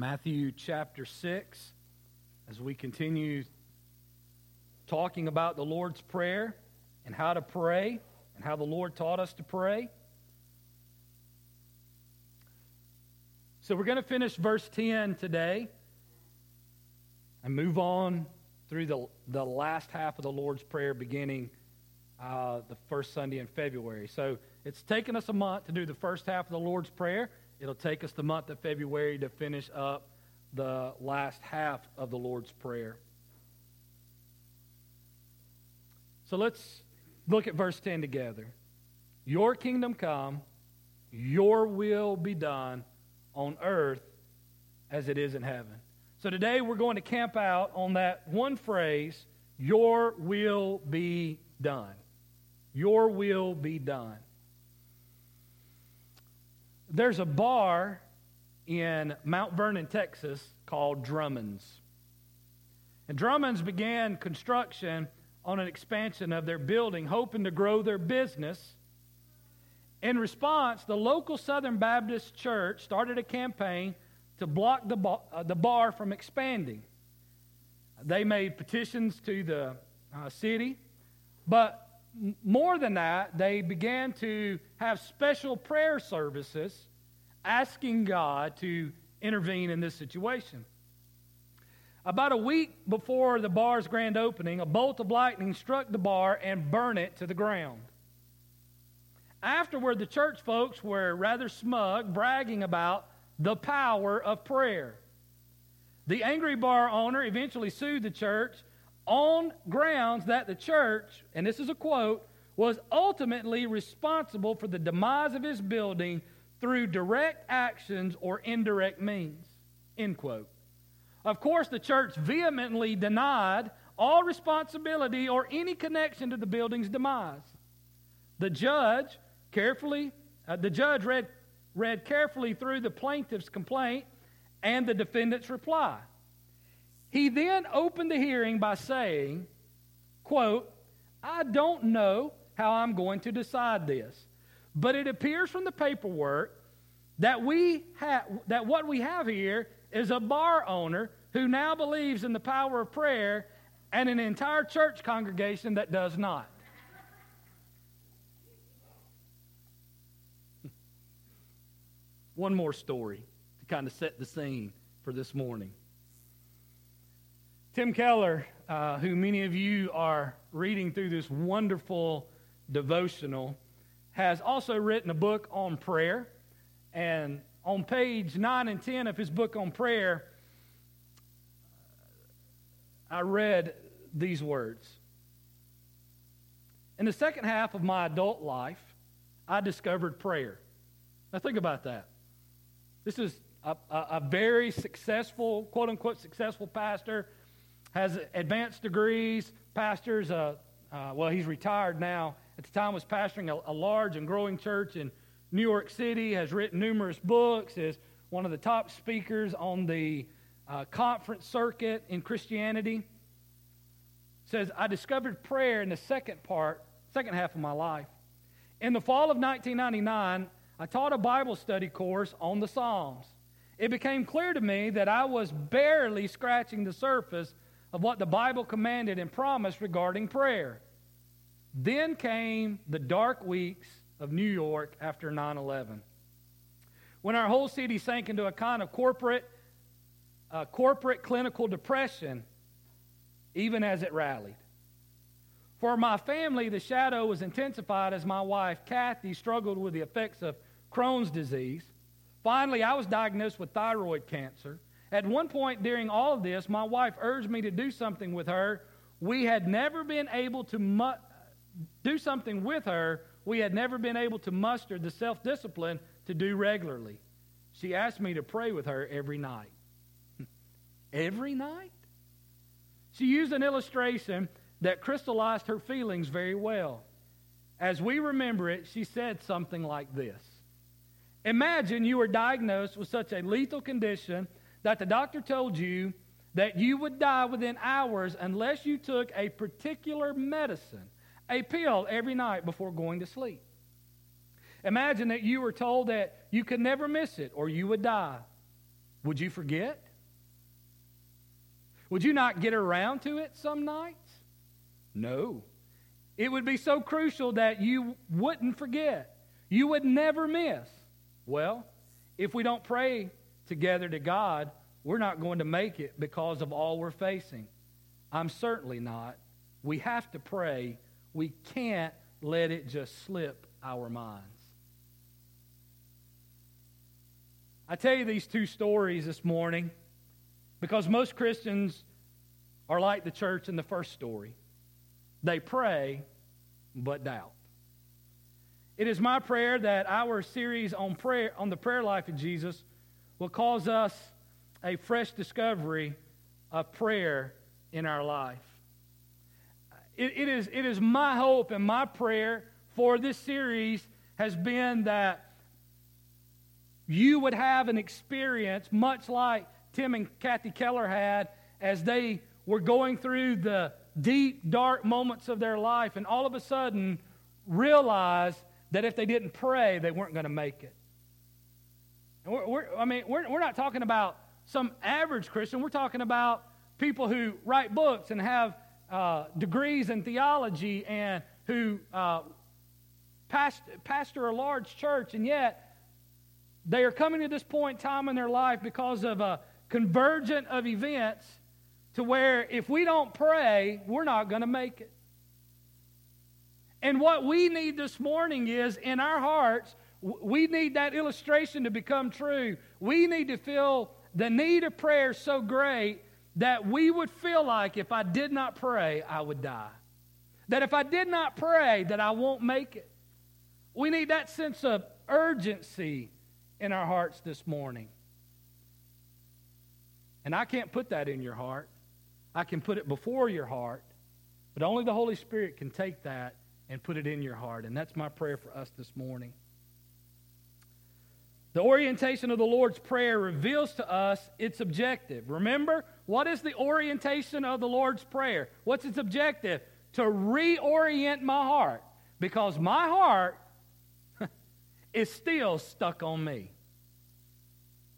Matthew chapter 6, as we continue talking about the Lord's Prayer and how to pray and how the Lord taught us to pray. So we're going to finish verse 10 today and move on through the, the last half of the Lord's Prayer beginning uh, the first Sunday in February. So it's taken us a month to do the first half of the Lord's Prayer. It'll take us the month of February to finish up the last half of the Lord's Prayer. So let's look at verse 10 together. Your kingdom come, your will be done on earth as it is in heaven. So today we're going to camp out on that one phrase, your will be done. Your will be done. There's a bar in Mount Vernon, Texas called Drummond's. And Drummond's began construction on an expansion of their building, hoping to grow their business. In response, the local Southern Baptist Church started a campaign to block the bar, uh, the bar from expanding. They made petitions to the uh, city, but more than that, they began to have special prayer services asking God to intervene in this situation. About a week before the bar's grand opening, a bolt of lightning struck the bar and burned it to the ground. Afterward, the church folks were rather smug, bragging about the power of prayer. The angry bar owner eventually sued the church on grounds that the church, and this is a quote, was ultimately responsible for the demise of his building through direct actions or indirect means. End quote. Of course, the church vehemently denied all responsibility or any connection to the building's demise. The judge carefully, uh, the judge read, read carefully through the plaintiff's complaint and the defendant's reply. He then opened the hearing by saying, quote, I don't know how I'm going to decide this, but it appears from the paperwork that we have that what we have here is a bar owner who now believes in the power of prayer and an entire church congregation that does not. One more story to kind of set the scene for this morning. Tim Keller, uh, who many of you are reading through this wonderful devotional, has also written a book on prayer. And on page 9 and 10 of his book on prayer, I read these words. In the second half of my adult life, I discovered prayer. Now, think about that. This is a, a, a very successful, quote unquote, successful pastor has advanced degrees, pastors, uh, uh, well, he's retired now. At the time was pastoring a, a, large and growing church in New York City, has written numerous books, is one of the top speakers on the uh, conference circuit in Christianity. Says, I discovered prayer in the second part, second half of my life. In the fall of 1999, I taught a Bible study course on the Psalms. It became clear to me that I was barely scratching the surface of what the Bible commanded and promised regarding prayer. Then came the dark weeks of New York after 9 11, when our whole city sank into a kind of corporate, uh, corporate clinical depression, even as it rallied. For my family, the shadow was intensified as my wife, Kathy, struggled with the effects of Crohn's disease. Finally, I was diagnosed with thyroid cancer. At one point during all of this, my wife urged me to do something with her. We had never been able to mu- do something with her. We had never been able to muster the self discipline to do regularly. She asked me to pray with her every night. every night? She used an illustration that crystallized her feelings very well. As we remember it, she said something like this Imagine you were diagnosed with such a lethal condition that the doctor told you that you would die within hours unless you took a particular medicine, a pill, every night before going to sleep. Imagine that you were told that you could never miss it or you would die. Would you forget? Would you not get around to it some nights? No. It would be so crucial that you wouldn't forget. You would never miss. Well, if we don't pray together to God, we're not going to make it because of all we're facing. I'm certainly not. We have to pray. We can't let it just slip our minds. I tell you these two stories this morning because most Christians are like the church in the first story. They pray, but doubt. It is my prayer that our series on prayer on the prayer life of Jesus will cause us a fresh discovery of prayer in our life. It, it, is, it is my hope and my prayer for this series has been that you would have an experience much like Tim and Kathy Keller had as they were going through the deep, dark moments of their life and all of a sudden realized that if they didn't pray, they weren't going to make it. We're, we're, I mean, we're, we're not talking about some average Christian. We're talking about people who write books and have uh, degrees in theology and who uh, past, pastor a large church, and yet they are coming to this point in time in their life because of a convergent of events to where if we don't pray, we're not going to make it. And what we need this morning is in our hearts, we need that illustration to become true. We need to feel the need of prayer so great that we would feel like if I did not pray, I would die. That if I did not pray, that I won't make it. We need that sense of urgency in our hearts this morning. And I can't put that in your heart. I can put it before your heart, but only the Holy Spirit can take that and put it in your heart. And that's my prayer for us this morning. The orientation of the Lord's Prayer reveals to us its objective. Remember, what is the orientation of the Lord's Prayer? What's its objective? To reorient my heart. Because my heart is still stuck on me.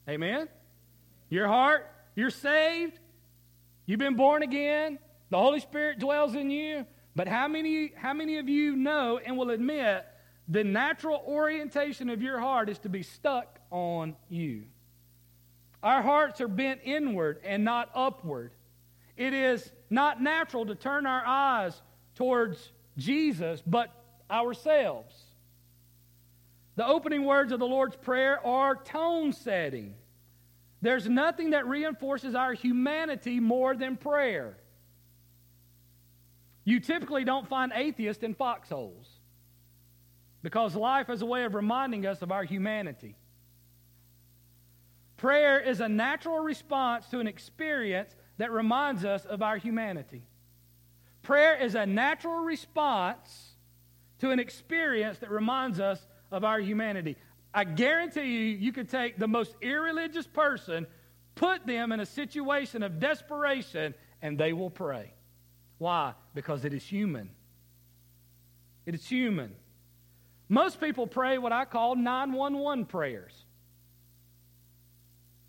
Amen? Your heart, you're saved, you've been born again, the Holy Spirit dwells in you. But how many, how many of you know and will admit the natural orientation of your heart is to be stuck on you. Our hearts are bent inward and not upward. It is not natural to turn our eyes towards Jesus, but ourselves. The opening words of the Lord's Prayer are tone setting. There's nothing that reinforces our humanity more than prayer. You typically don't find atheists in foxholes because life is a way of reminding us of our humanity. Prayer is a natural response to an experience that reminds us of our humanity. Prayer is a natural response to an experience that reminds us of our humanity. I guarantee you, you could take the most irreligious person, put them in a situation of desperation, and they will pray. Why? Because it is human. It is human. Most people pray what I call 911 prayers.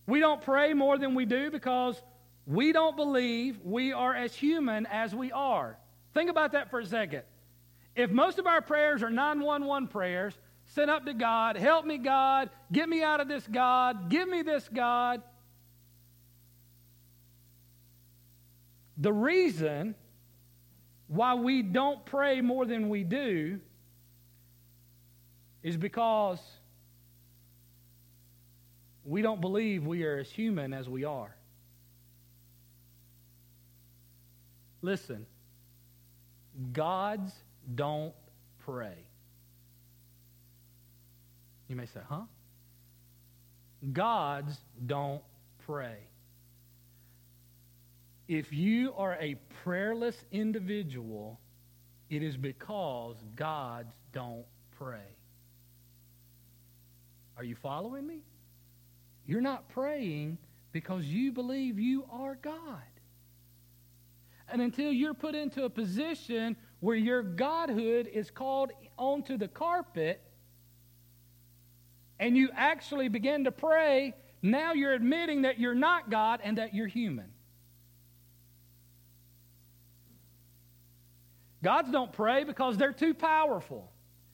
We don't pray more than we do because we don't believe we are as human as we are. Think about that for a second. If most of our prayers are 911 prayers, sent up to God, help me, God, get me out of this, God, give me this, God. The reason why we don't pray more than we do is because we don't believe we are as human as we are. Listen, gods don't pray. You may say, huh? Gods don't pray. If you are a prayerless individual, it is because gods don't pray. Are you following me? You're not praying because you believe you are God. And until you're put into a position where your godhood is called onto the carpet and you actually begin to pray now you're admitting that you're not God and that you're human. Gods don't pray because they're too powerful.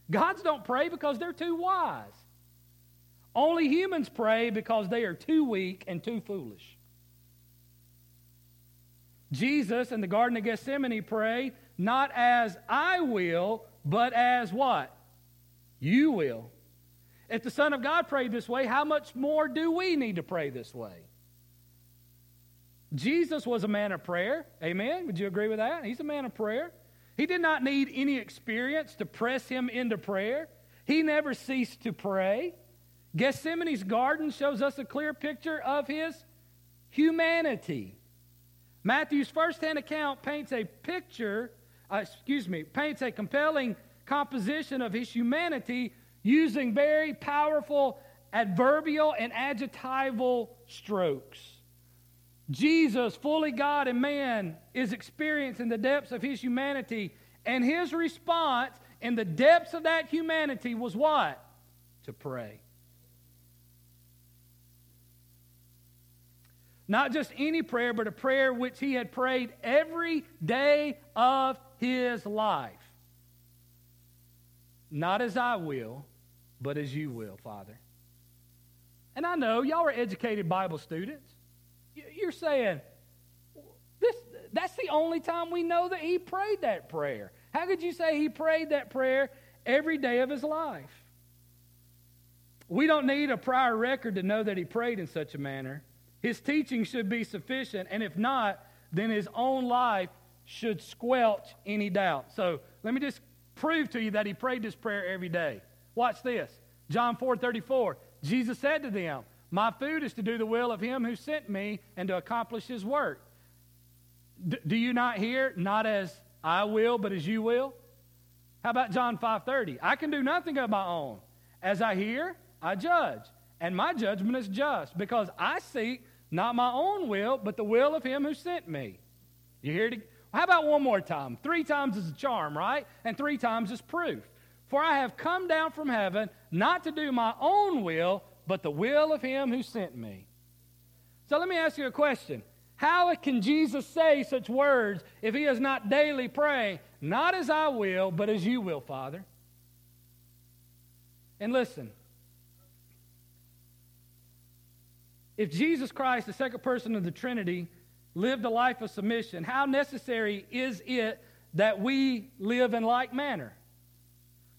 Gods don't pray because they're too wise. Only humans pray because they are too weak and too foolish. Jesus in the Garden of Gethsemane prayed not as I will, but as what? You will. If the Son of God prayed this way, how much more do we need to pray this way? Jesus was a man of prayer. Amen? Would you agree with that? He's a man of prayer. He did not need any experience to press him into prayer. He never ceased to pray. Gethsemane's garden shows us a clear picture of his humanity. Matthew's first-hand account paints a picture, uh, excuse me, paints a compelling composition of his humanity using very powerful adverbial and adjectival strokes. Jesus, fully God and man, is experiencing the depths of his humanity, and his response in the depths of that humanity was what? To pray. Not just any prayer, but a prayer which he had prayed every day of his life. Not as I will, but as you will, Father. And I know y'all are educated Bible students. You're saying, this, that's the only time we know that he prayed that prayer. How could you say he prayed that prayer every day of his life? We don't need a prior record to know that he prayed in such a manner. His teaching should be sufficient, and if not, then his own life should squelch any doubt. So let me just prove to you that he prayed this prayer every day. Watch this. John 4 34. Jesus said to them, My food is to do the will of him who sent me and to accomplish his work. D- do you not hear? Not as I will, but as you will? How about John 5:30? I can do nothing of my own. As I hear, I judge, and my judgment is just, because I seek not my own will, but the will of him who sent me. You hear it? How about one more time? Three times is a charm, right? And three times is proof. For I have come down from heaven not to do my own will, but the will of him who sent me. So let me ask you a question. How can Jesus say such words if he is not daily praying, not as I will, but as you will, Father? And listen, If Jesus Christ, the second person of the Trinity, lived a life of submission, how necessary is it that we live in like manner?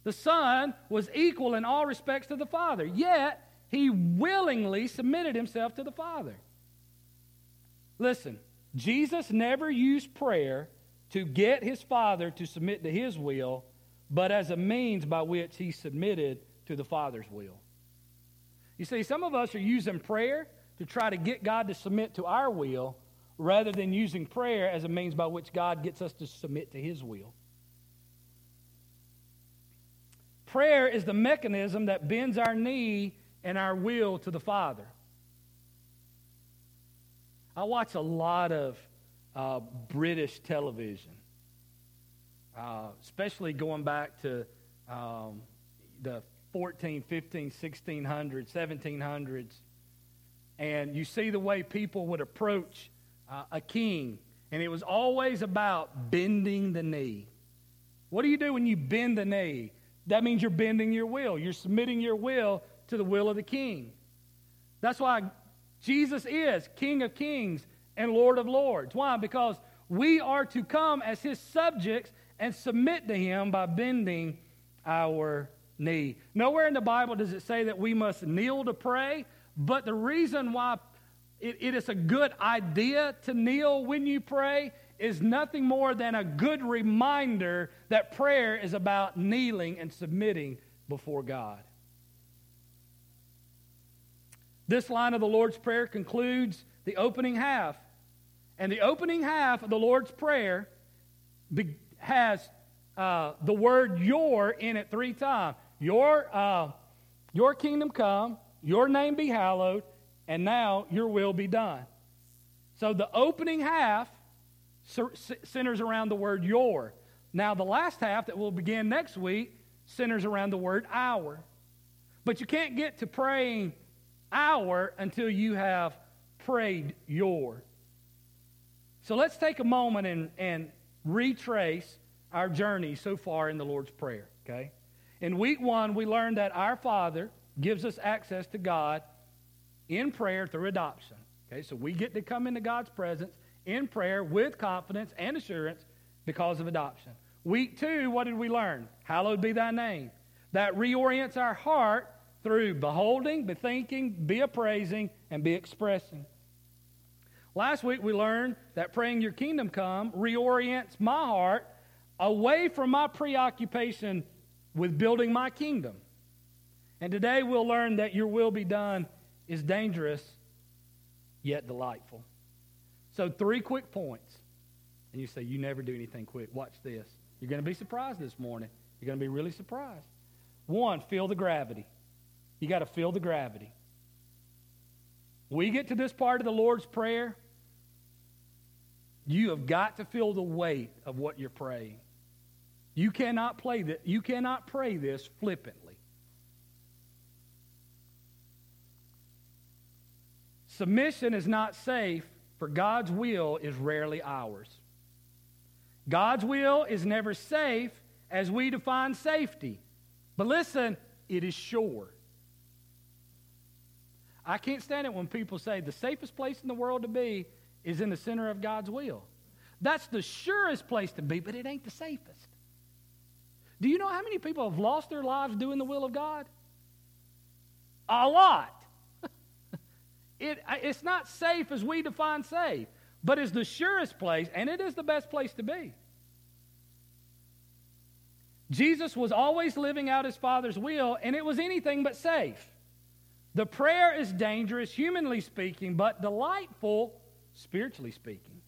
The Son was equal in all respects to the Father, yet he willingly submitted himself to the Father. Listen, Jesus never used prayer to get his Father to submit to his will, but as a means by which he submitted to the Father's will. You see, some of us are using prayer to try to get God to submit to our will rather than using prayer as a means by which God gets us to submit to His will. Prayer is the mechanism that bends our knee and our will to the Father. I watch a lot of uh, British television, uh, especially going back to um, the 14, 15, 1600s, 1700s and you see the way people would approach uh, a king, and it was always about bending the knee. What do you do when you bend the knee? That means you're bending your will. You're submitting your will to the will of the king. That's why Jesus is King of kings and Lord of lords. Why? Because we are to come as his subjects and submit to him by bending our knee. Nowhere in the Bible does it say that we must kneel to pray. But the reason why it, it is a good idea to kneel when you pray is nothing more than a good reminder that prayer is about kneeling and submitting before God. This line of the Lord's Prayer concludes the opening half. And the opening half of the Lord's Prayer has uh, the word your in it three times. Your, uh, your kingdom come, your name be hallowed, and now your will be done. So the opening half centers around the word your. Now, the last half that will begin next week centers around the word our. But you can't get to praying our until you have prayed your. So let's take a moment and, and retrace our journey so far in the Lord's Prayer, okay? In week one, we learned that our Father gives us access to God in prayer through adoption. Okay, so we get to come into God's presence in prayer with confidence and assurance because of adoption. Week two, what did we learn? Hallowed be thy name. That reorients our heart through beholding, bethinking, be appraising, and be expressing. Last week we learned that praying your kingdom come reorients my heart away from my preoccupation with building my kingdom. And today we'll learn that your will be done is dangerous yet delightful. So, three quick points. And you say, You never do anything quick. Watch this. You're going to be surprised this morning. You're going to be really surprised. One, feel the gravity. You got to feel the gravity. We get to this part of the Lord's Prayer, you have got to feel the weight of what you're praying. You cannot play that. You cannot pray this flippantly. Submission is not safe, for God's will is rarely ours. God's will is never safe as we define safety. But listen, it is sure. I can't stand it when people say the safest place in the world to be is in the center of God's will. That's the surest place to be, but it ain't the safest. Do you know how many people have lost their lives doing the will of God? A lot. It, it's not safe as we define safe, but it's the surest place, and it is the best place to be. Jesus was always living out his Father's will, and it was anything but safe. The prayer is dangerous, humanly speaking, but delightful, spiritually speaking.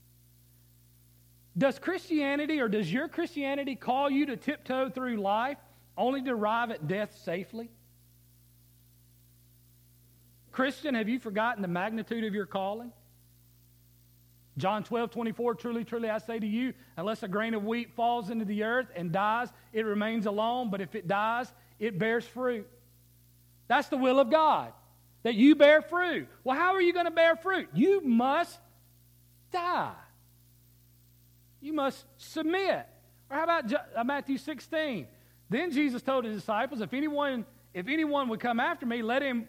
Does Christianity or does your Christianity call you to tiptoe through life only to arrive at death safely? Christian, have you forgotten the magnitude of your calling? John 12, 24, truly, truly, I say to you, unless a grain of wheat falls into the earth and dies, it remains alone, but if it dies, it bears fruit. That's the will of God, that you bear fruit. Well, how are you going to bear fruit? You must die. You must submit. Or how about uh, Matthew 16? Then Jesus told his disciples, if anyone, if anyone would come after me, let him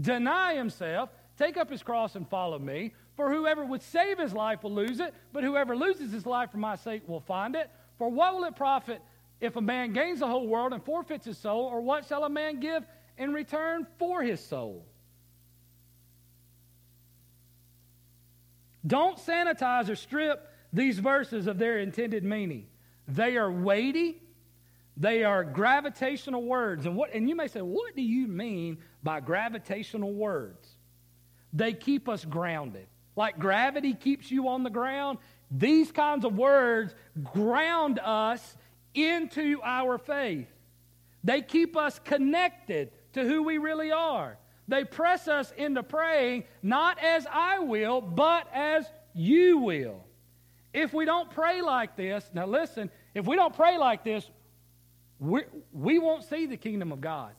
deny himself, take up his cross and follow me. For whoever would save his life will lose it, but whoever loses his life for my sake will find it. For what will it profit if a man gains the whole world and forfeits his soul? Or what shall a man give in return for his soul? Don't sanitize or strip these verses of their intended meaning. They are weighty, they are gravitational words. And, what, and you may say, what do you mean by gravitational words? They keep us grounded. Like gravity keeps you on the ground, these kinds of words ground us into our faith. They keep us connected to who we really are. They press us into praying, not as I will, but as you will. If we don't pray like this, now listen, if we don't pray like this, we, we won't see the kingdom of God.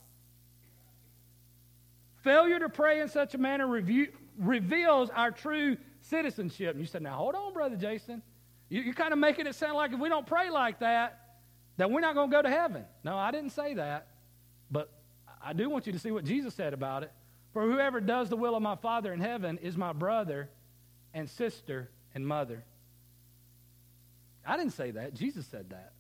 Failure to pray in such a manner review, reveals our true citizenship. And you said, now hold on, Brother Jason. You, are kind of making it sound like if we don't pray like that, that we're not going to go to heaven. No, I didn't say that. But I do want you to see what Jesus said about it. For whoever does the will of my Father in heaven is my brother and sister and mother. I didn't say that. Jesus said that.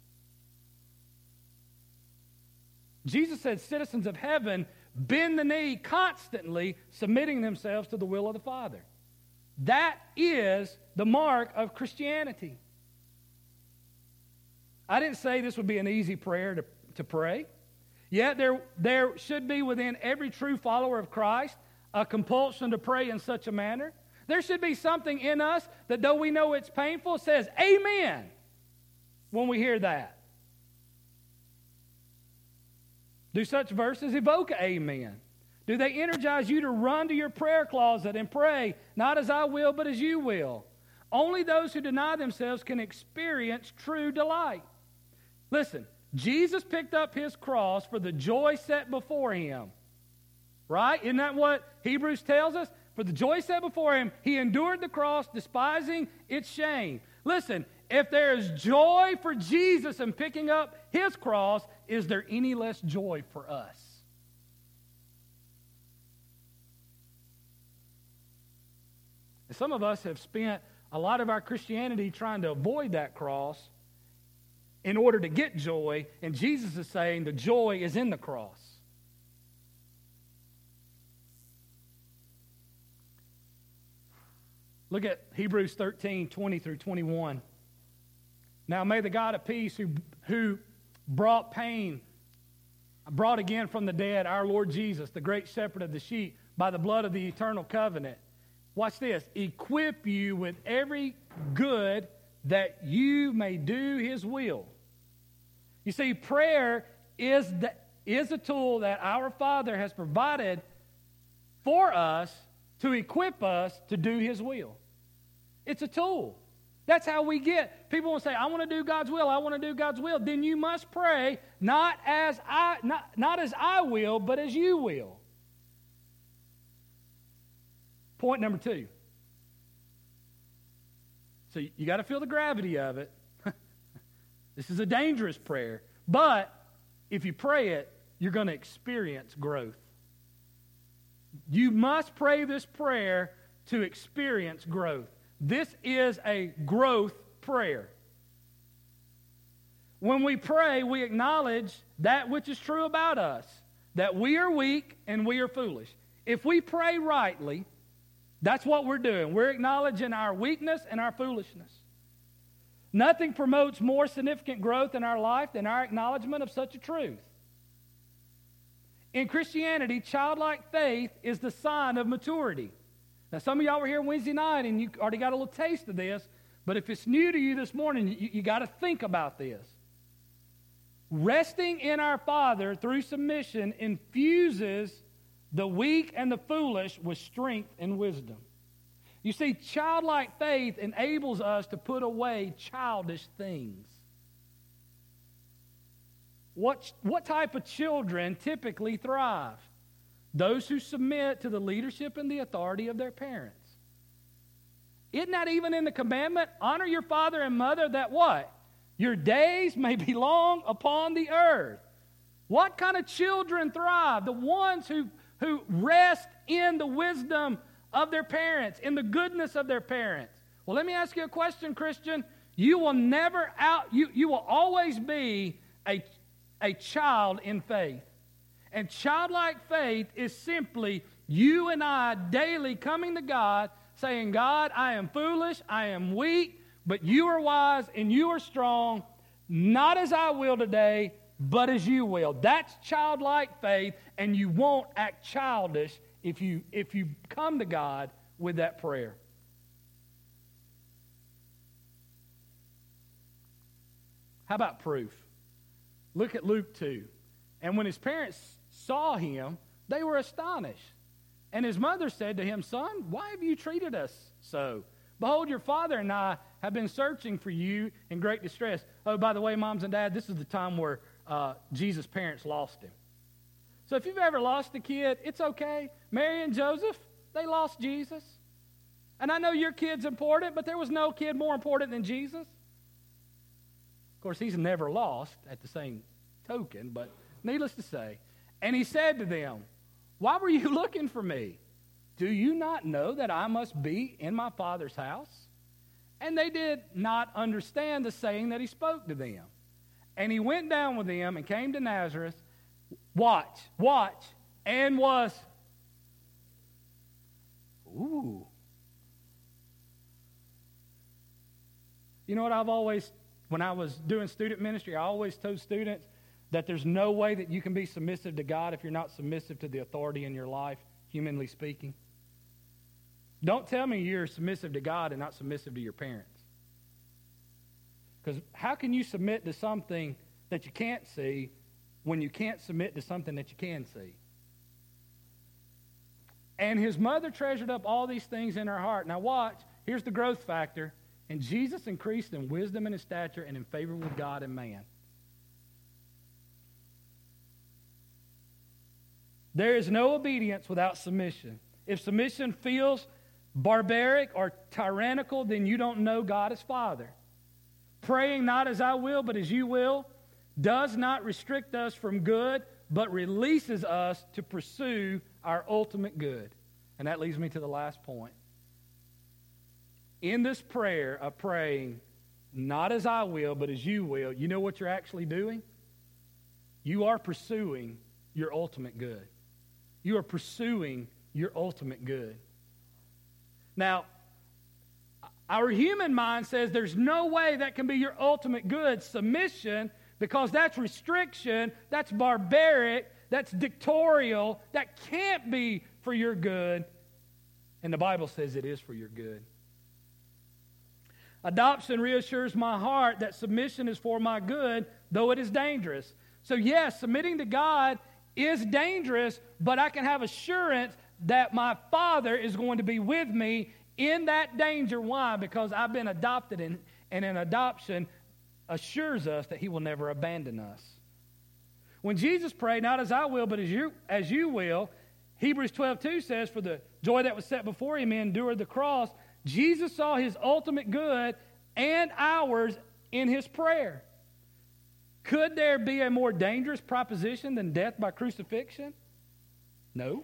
Jesus said, citizens of heaven bend the knee constantly, submitting themselves to the will of the Father. That is the mark of Christianity. I didn't say this would be an easy prayer to, to pray. Yet there, there should be within every true follower of Christ a compulsion to pray in such a manner. There should be something in us that, though we know it's painful, says, Amen when we hear that. Do such verses evoke amen? Do they energize you to run to your prayer closet and pray, not as I will, but as you will? Only those who deny themselves can experience true delight. Listen, Jesus picked up his cross for the joy set before him, Right? Isn't that what Hebrews tells us? For the joy set before him, he endured the cross, despising its shame. Listen, if there is joy for Jesus in picking up his cross, is there any less joy for us? And some of us have spent a lot of our Christianity trying to avoid that cross in order to get joy, and Jesus is saying the joy is in the cross. Look at Hebrews 13 20 through 21. Now may the God of peace who, who brought pain, brought again from the dead our Lord Jesus, the great shepherd of the sheep, by the blood of the eternal covenant. Watch this equip you with every good that you may do his will. You see, prayer is, the, is a tool that our Father has provided for us to equip us to do his will. It's a tool. That's how we get. People will say, I want to do God's will, I want to do God's will. Then you must pray not as I not, not as I will, but as you will. Point number two. So you got to feel the gravity of it. this is a dangerous prayer. But if you pray it, you're going to experience growth. You must pray this prayer to experience growth. This is a growth prayer. When we pray, we acknowledge that which is true about us that we are weak and we are foolish. If we pray rightly, that's what we're doing. We're acknowledging our weakness and our foolishness. Nothing promotes more significant growth in our life than our acknowledgement of such a truth. In Christianity, childlike faith is the sign of maturity. Now, some of y'all were here Wednesday night and you already got a little taste of this, but if it's new to you this morning, you, you got to think about this. Resting in our Father through submission infuses the weak and the foolish with strength and wisdom. You see, childlike faith enables us to put away childish things. What, what type of children typically thrive? Those who submit to the leadership and the authority of their parents. Isn't that even in the commandment? Honor your father and mother that what? Your days may be long upon the earth. What kind of children thrive? The ones who, who rest in the wisdom of their parents, in the goodness of their parents. Well, let me ask you a question, Christian. You will never out, you, you will always be a, a child in faith. And childlike faith is simply you and I daily coming to God saying, God, I am foolish, I am weak, but you are wise and you are strong, not as I will today, but as you will. That's childlike faith, and you won't act childish if you, if you come to God with that prayer. How about proof? Look at Luke 2. And when his parents saw him, they were astonished. And his mother said to him, Son, why have you treated us so? Behold, your father and I have been searching for you in great distress. Oh, by the way, moms and dad, this is the time where uh, Jesus' parents lost him. So if you've ever lost a kid, it's okay. Mary and Joseph, they lost Jesus. And I know your kid's important, but there was no kid more important than Jesus. Of course, he's never lost at the same token, but needless to say. And he said to them, Why were you looking for me? Do you not know that I must be in my Father's house? And they did not understand the saying that he spoke to them. And he went down with them and came to Nazareth Watch, watch, and was. Ooh. You know what I've always, when I was doing student ministry, I always told students that there's no way that you can be submissive to God if you're not submissive to the authority in your life, humanly speaking. Don't tell me you're submissive to God and not submissive to your parents. Because how can you submit to something that you can't see when you can't submit to something that you can see. And his mother treasured up all these things in her heart. Now, watch. Here's the growth factor. And Jesus increased in wisdom and in stature and in favor with God and man. There is no obedience without submission. If submission feels barbaric or tyrannical, then you don't know God as Father. Praying not as I will, but as you will, does not restrict us from good, but releases us to pursue our ultimate good. And that leads me to the last point. In this prayer of praying, not as I will, but as you will, you know what you're actually doing? You are pursuing your ultimate good. You are pursuing your ultimate good. Now, our human mind says there's no way that can be your ultimate good, submission, because that's restriction, that's barbaric, that's dictatorial, that can't be for your good. And the Bible says it is for your good. Adoption reassures my heart that submission is for my good, though it is dangerous. So, yes, submitting to God is dangerous, but I can have assurance that my Father is going to be with me in that danger. Why? Because I've been adopted, in, and an adoption assures us that He will never abandon us. When Jesus prayed, not as I will, but as you, as you will, Hebrews 12 2 says, For the joy that was set before him, he endured the cross. Jesus saw his ultimate good and ours in his prayer. Could there be a more dangerous proposition than death by crucifixion? No.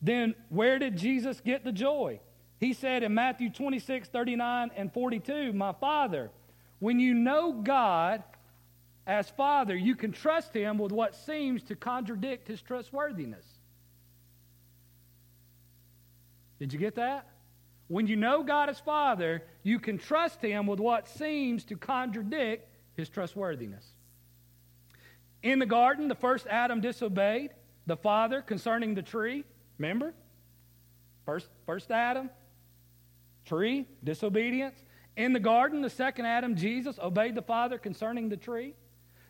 Then where did Jesus get the joy? He said in Matthew 26, 39, and 42, My Father, when you know God as Father, you can trust Him with what seems to contradict His trustworthiness. Did you get that? When you know God as Father, you can trust Him with what seems to contradict his trustworthiness. In the garden, the first Adam disobeyed the father concerning the tree. Remember? First, first Adam, tree, disobedience. In the garden, the second Adam, Jesus, obeyed the father concerning the tree.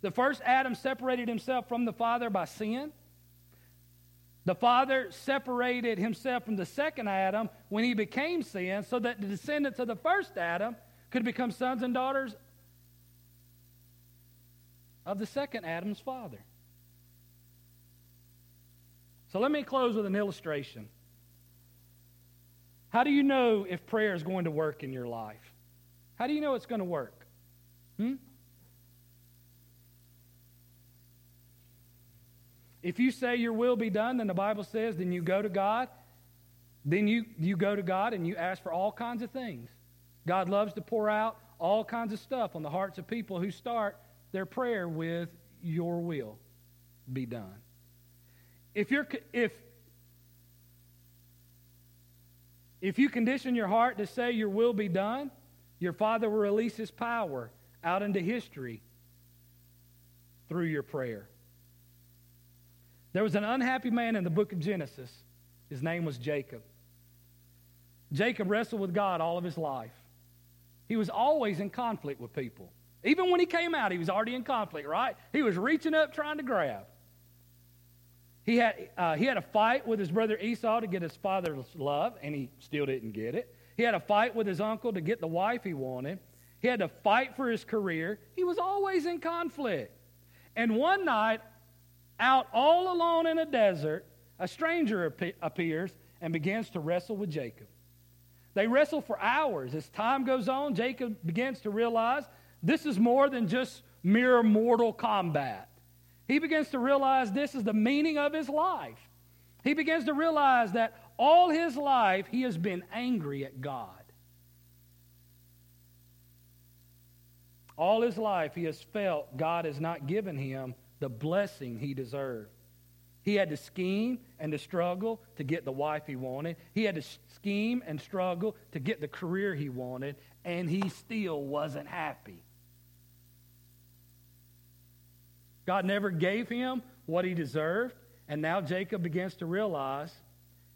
The first Adam separated himself from the father by sin. The father separated himself from the second Adam when he became sin so that the descendants of the first Adam could become sons and daughters of the second Adam's father. So let me close with an illustration. How do you know if prayer is going to work in your life? How do you know it's going to work? Hmm? If you say your will be done, then the Bible says, then you go to God. Then you, you go to God and you ask for all kinds of things. God loves to pour out all kinds of stuff on the hearts of people who start their prayer with your will be done. If you're if if you condition your heart to say your will be done, your Father will release his power out into history through your prayer. There was an unhappy man in the book of Genesis. His name was Jacob. Jacob wrestled with God all of his life. He was always in conflict with people. Even when he came out, he was already in conflict, right? He was reaching up trying to grab. He had, uh, he had a fight with his brother Esau to get his father's love, and he still didn't get it. He had a fight with his uncle to get the wife he wanted. He had to fight for his career. He was always in conflict. And one night, out all alone in a desert, a stranger ap- appears and begins to wrestle with Jacob. They wrestle for hours. As time goes on, Jacob begins to realize this is more than just mere mortal combat. He begins to realize this is the meaning of his life. He begins to realize that all his life he has been angry at God. All his life he has felt God has not given him the blessing he deserved. He had to scheme and to struggle to get the wife he wanted. He had to scheme and struggle to get the career he wanted, and he still wasn't happy. God never gave him what he deserved, and now Jacob begins to realize,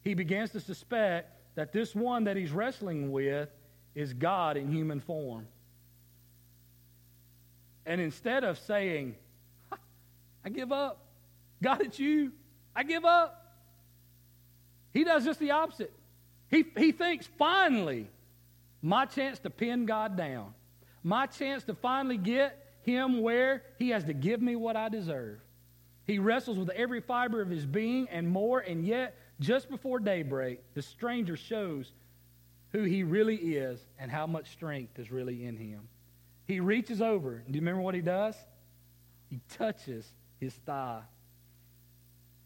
he begins to suspect that this one that he's wrestling with is God in human form. And instead of saying, I give up, God, it's you, I give up, he does just the opposite. He, he thinks, finally, my chance to pin God down, my chance to finally get him where he has to give me what I deserve. He wrestles with every fiber of his being and more, and yet, just before daybreak, the stranger shows who he really is and how much strength is really in him. He reaches over. Do you remember what he does? He touches his thigh.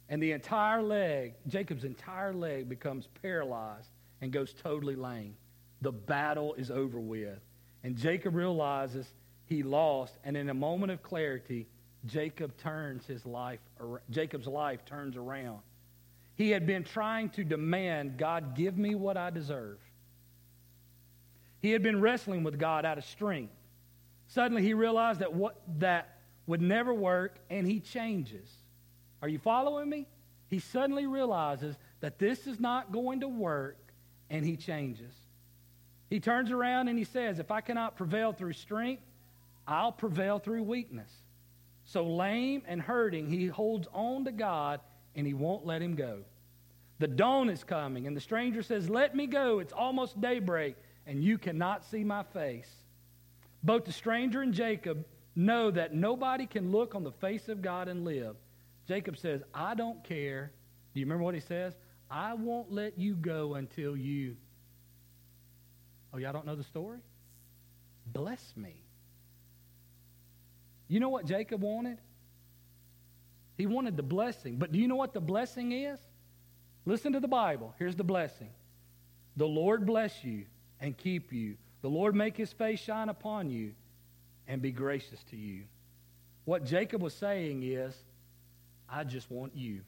And the entire leg, Jacob's entire leg, becomes paralyzed and goes totally lame. The battle is over with. And Jacob realizes he lost, and in a moment of clarity, Jacob turns his life, Jacob's life turns around. He had been trying to demand, God, give me what I deserve. He had been wrestling with God out of strength. Suddenly he realized that what that would never work, and he changes. Are you following me? He suddenly realizes that this is not going to work, and he changes. He turns around and he says, If I cannot prevail through strength, I'll prevail through weakness. So, lame and hurting, he holds on to God and he won't let him go. The dawn is coming, and the stranger says, Let me go. It's almost daybreak, and you cannot see my face. Both the stranger and Jacob know that nobody can look on the face of God and live. Jacob says, I don't care. Do you remember what he says? I won't let you go until you. Oh, y'all don't know the story? Bless me. You know what Jacob wanted? He wanted the blessing. But do you know what the blessing is? Listen to the Bible. Here's the blessing The Lord bless you and keep you. The Lord make his face shine upon you and be gracious to you. What Jacob was saying is, I just want you.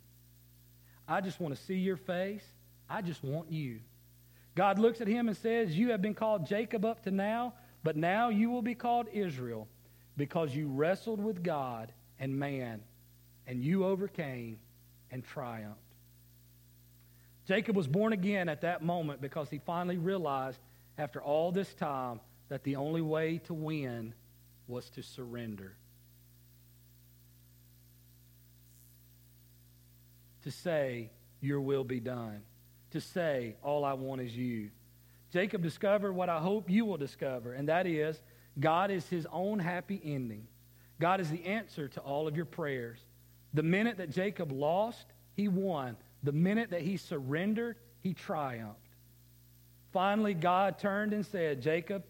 I just want to see your face. I just want you. God looks at him and says, You have been called Jacob up to now, but now you will be called Israel because you wrestled with God and man, and you overcame and triumphed. Jacob was born again at that moment because he finally realized after all this time that the only way to win was to surrender. To say, Your will be done. To say, All I want is you. Jacob discovered what I hope you will discover, and that is God is his own happy ending. God is the answer to all of your prayers. The minute that Jacob lost, he won. The minute that he surrendered, he triumphed. Finally, God turned and said, Jacob,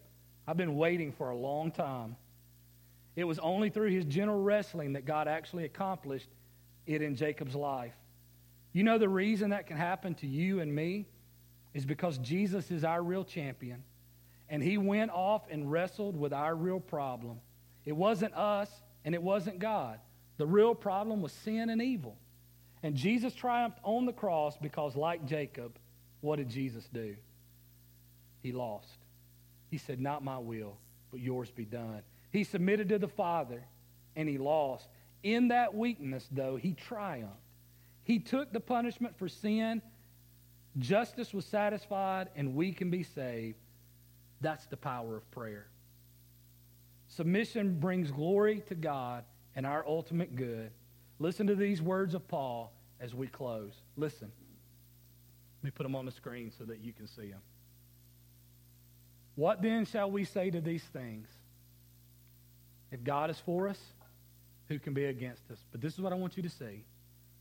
I've been waiting for a long time. It was only through his gentle wrestling that God actually accomplished it in Jacob's life. You know the reason that can happen to you and me is because Jesus is our real champion. And he went off and wrestled with our real problem. It wasn't us and it wasn't God. The real problem was sin and evil. And Jesus triumphed on the cross because, like Jacob, what did Jesus do? He lost. He said, Not my will, but yours be done. He submitted to the Father and he lost. In that weakness, though, he triumphed. He took the punishment for sin. Justice was satisfied, and we can be saved. That's the power of prayer. Submission brings glory to God and our ultimate good. Listen to these words of Paul as we close. Listen. Let me put them on the screen so that you can see them. What then shall we say to these things? If God is for us, who can be against us? But this is what I want you to see.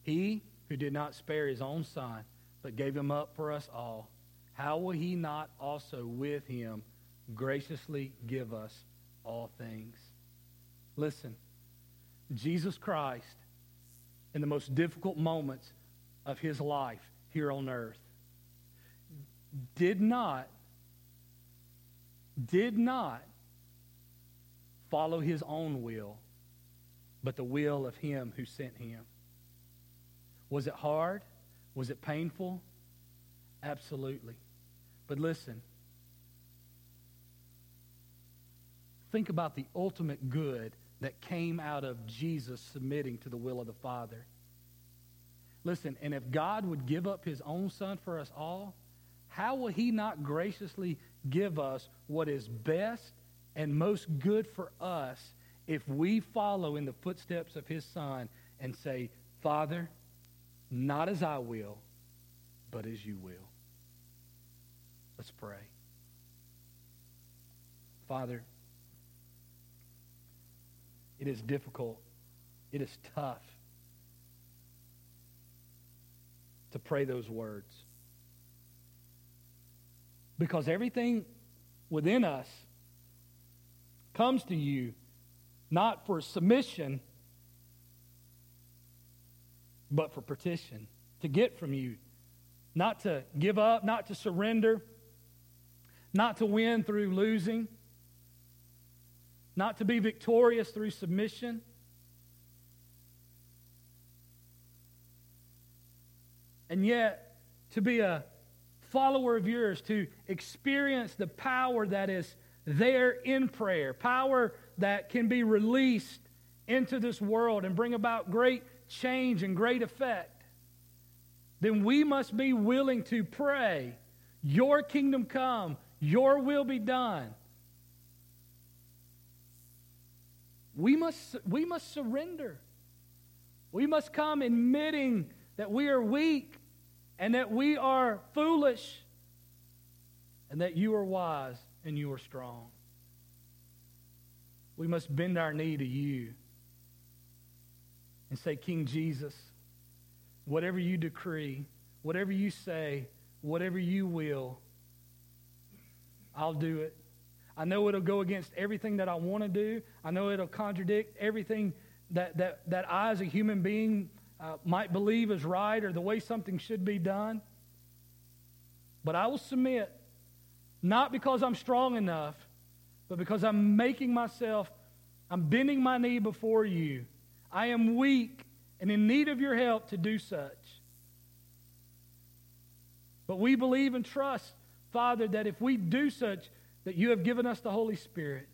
He who did not spare his own son, but gave him up for us all, how will he not also with him graciously give us all things? Listen, Jesus Christ, in the most difficult moments of his life here on earth, did not did not follow his own will, but the will of him who sent him. Was it hard? Was it painful? Absolutely. But listen, think about the ultimate good that came out of Jesus submitting to the will of the Father. Listen, and if God would give up his own son for us all, how will he not graciously give us what is best and most good for us if we follow in the footsteps of his son and say, Father, not as I will, but as you will. Let's pray. Father, it is difficult. It is tough to pray those words. Because everything within us comes to you not for submission, but for petition, to get from you, not to give up, not to surrender, not to win through losing, not to be victorious through submission. And yet, to be a follower of yours, to experience the power that is there in prayer, power that can be released into this world and bring about great change and great effect, then we must be willing to pray, Your kingdom come, Your will be done. We must, we must surrender. We must come admitting that we are weak and that we are foolish and that you are wise and you are strong. We must bend our knee to you and say, King Jesus, whatever you decree, whatever you say, whatever you will, I'll do it. I know it'll go against everything that I want to do. I know it'll contradict everything that, that, that I, as a human being, uh, might believe is right or the way something should be done. But I will submit, not because I'm strong enough, but because I'm making myself, I'm bending my knee before you I am weak and in need of your help to do such. But we believe and trust, Father, that if we do such, that you have given us the Holy Spirit,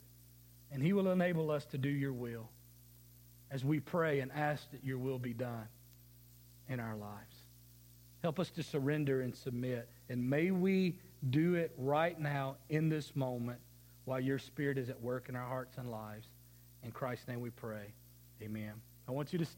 and He will enable us to do your will as we pray and ask that your will be done in our lives. Help us to surrender and submit. And may we do it right now in this moment while your Spirit is at work in our hearts and lives. In Christ's name we pray. Amen. I want you to stay.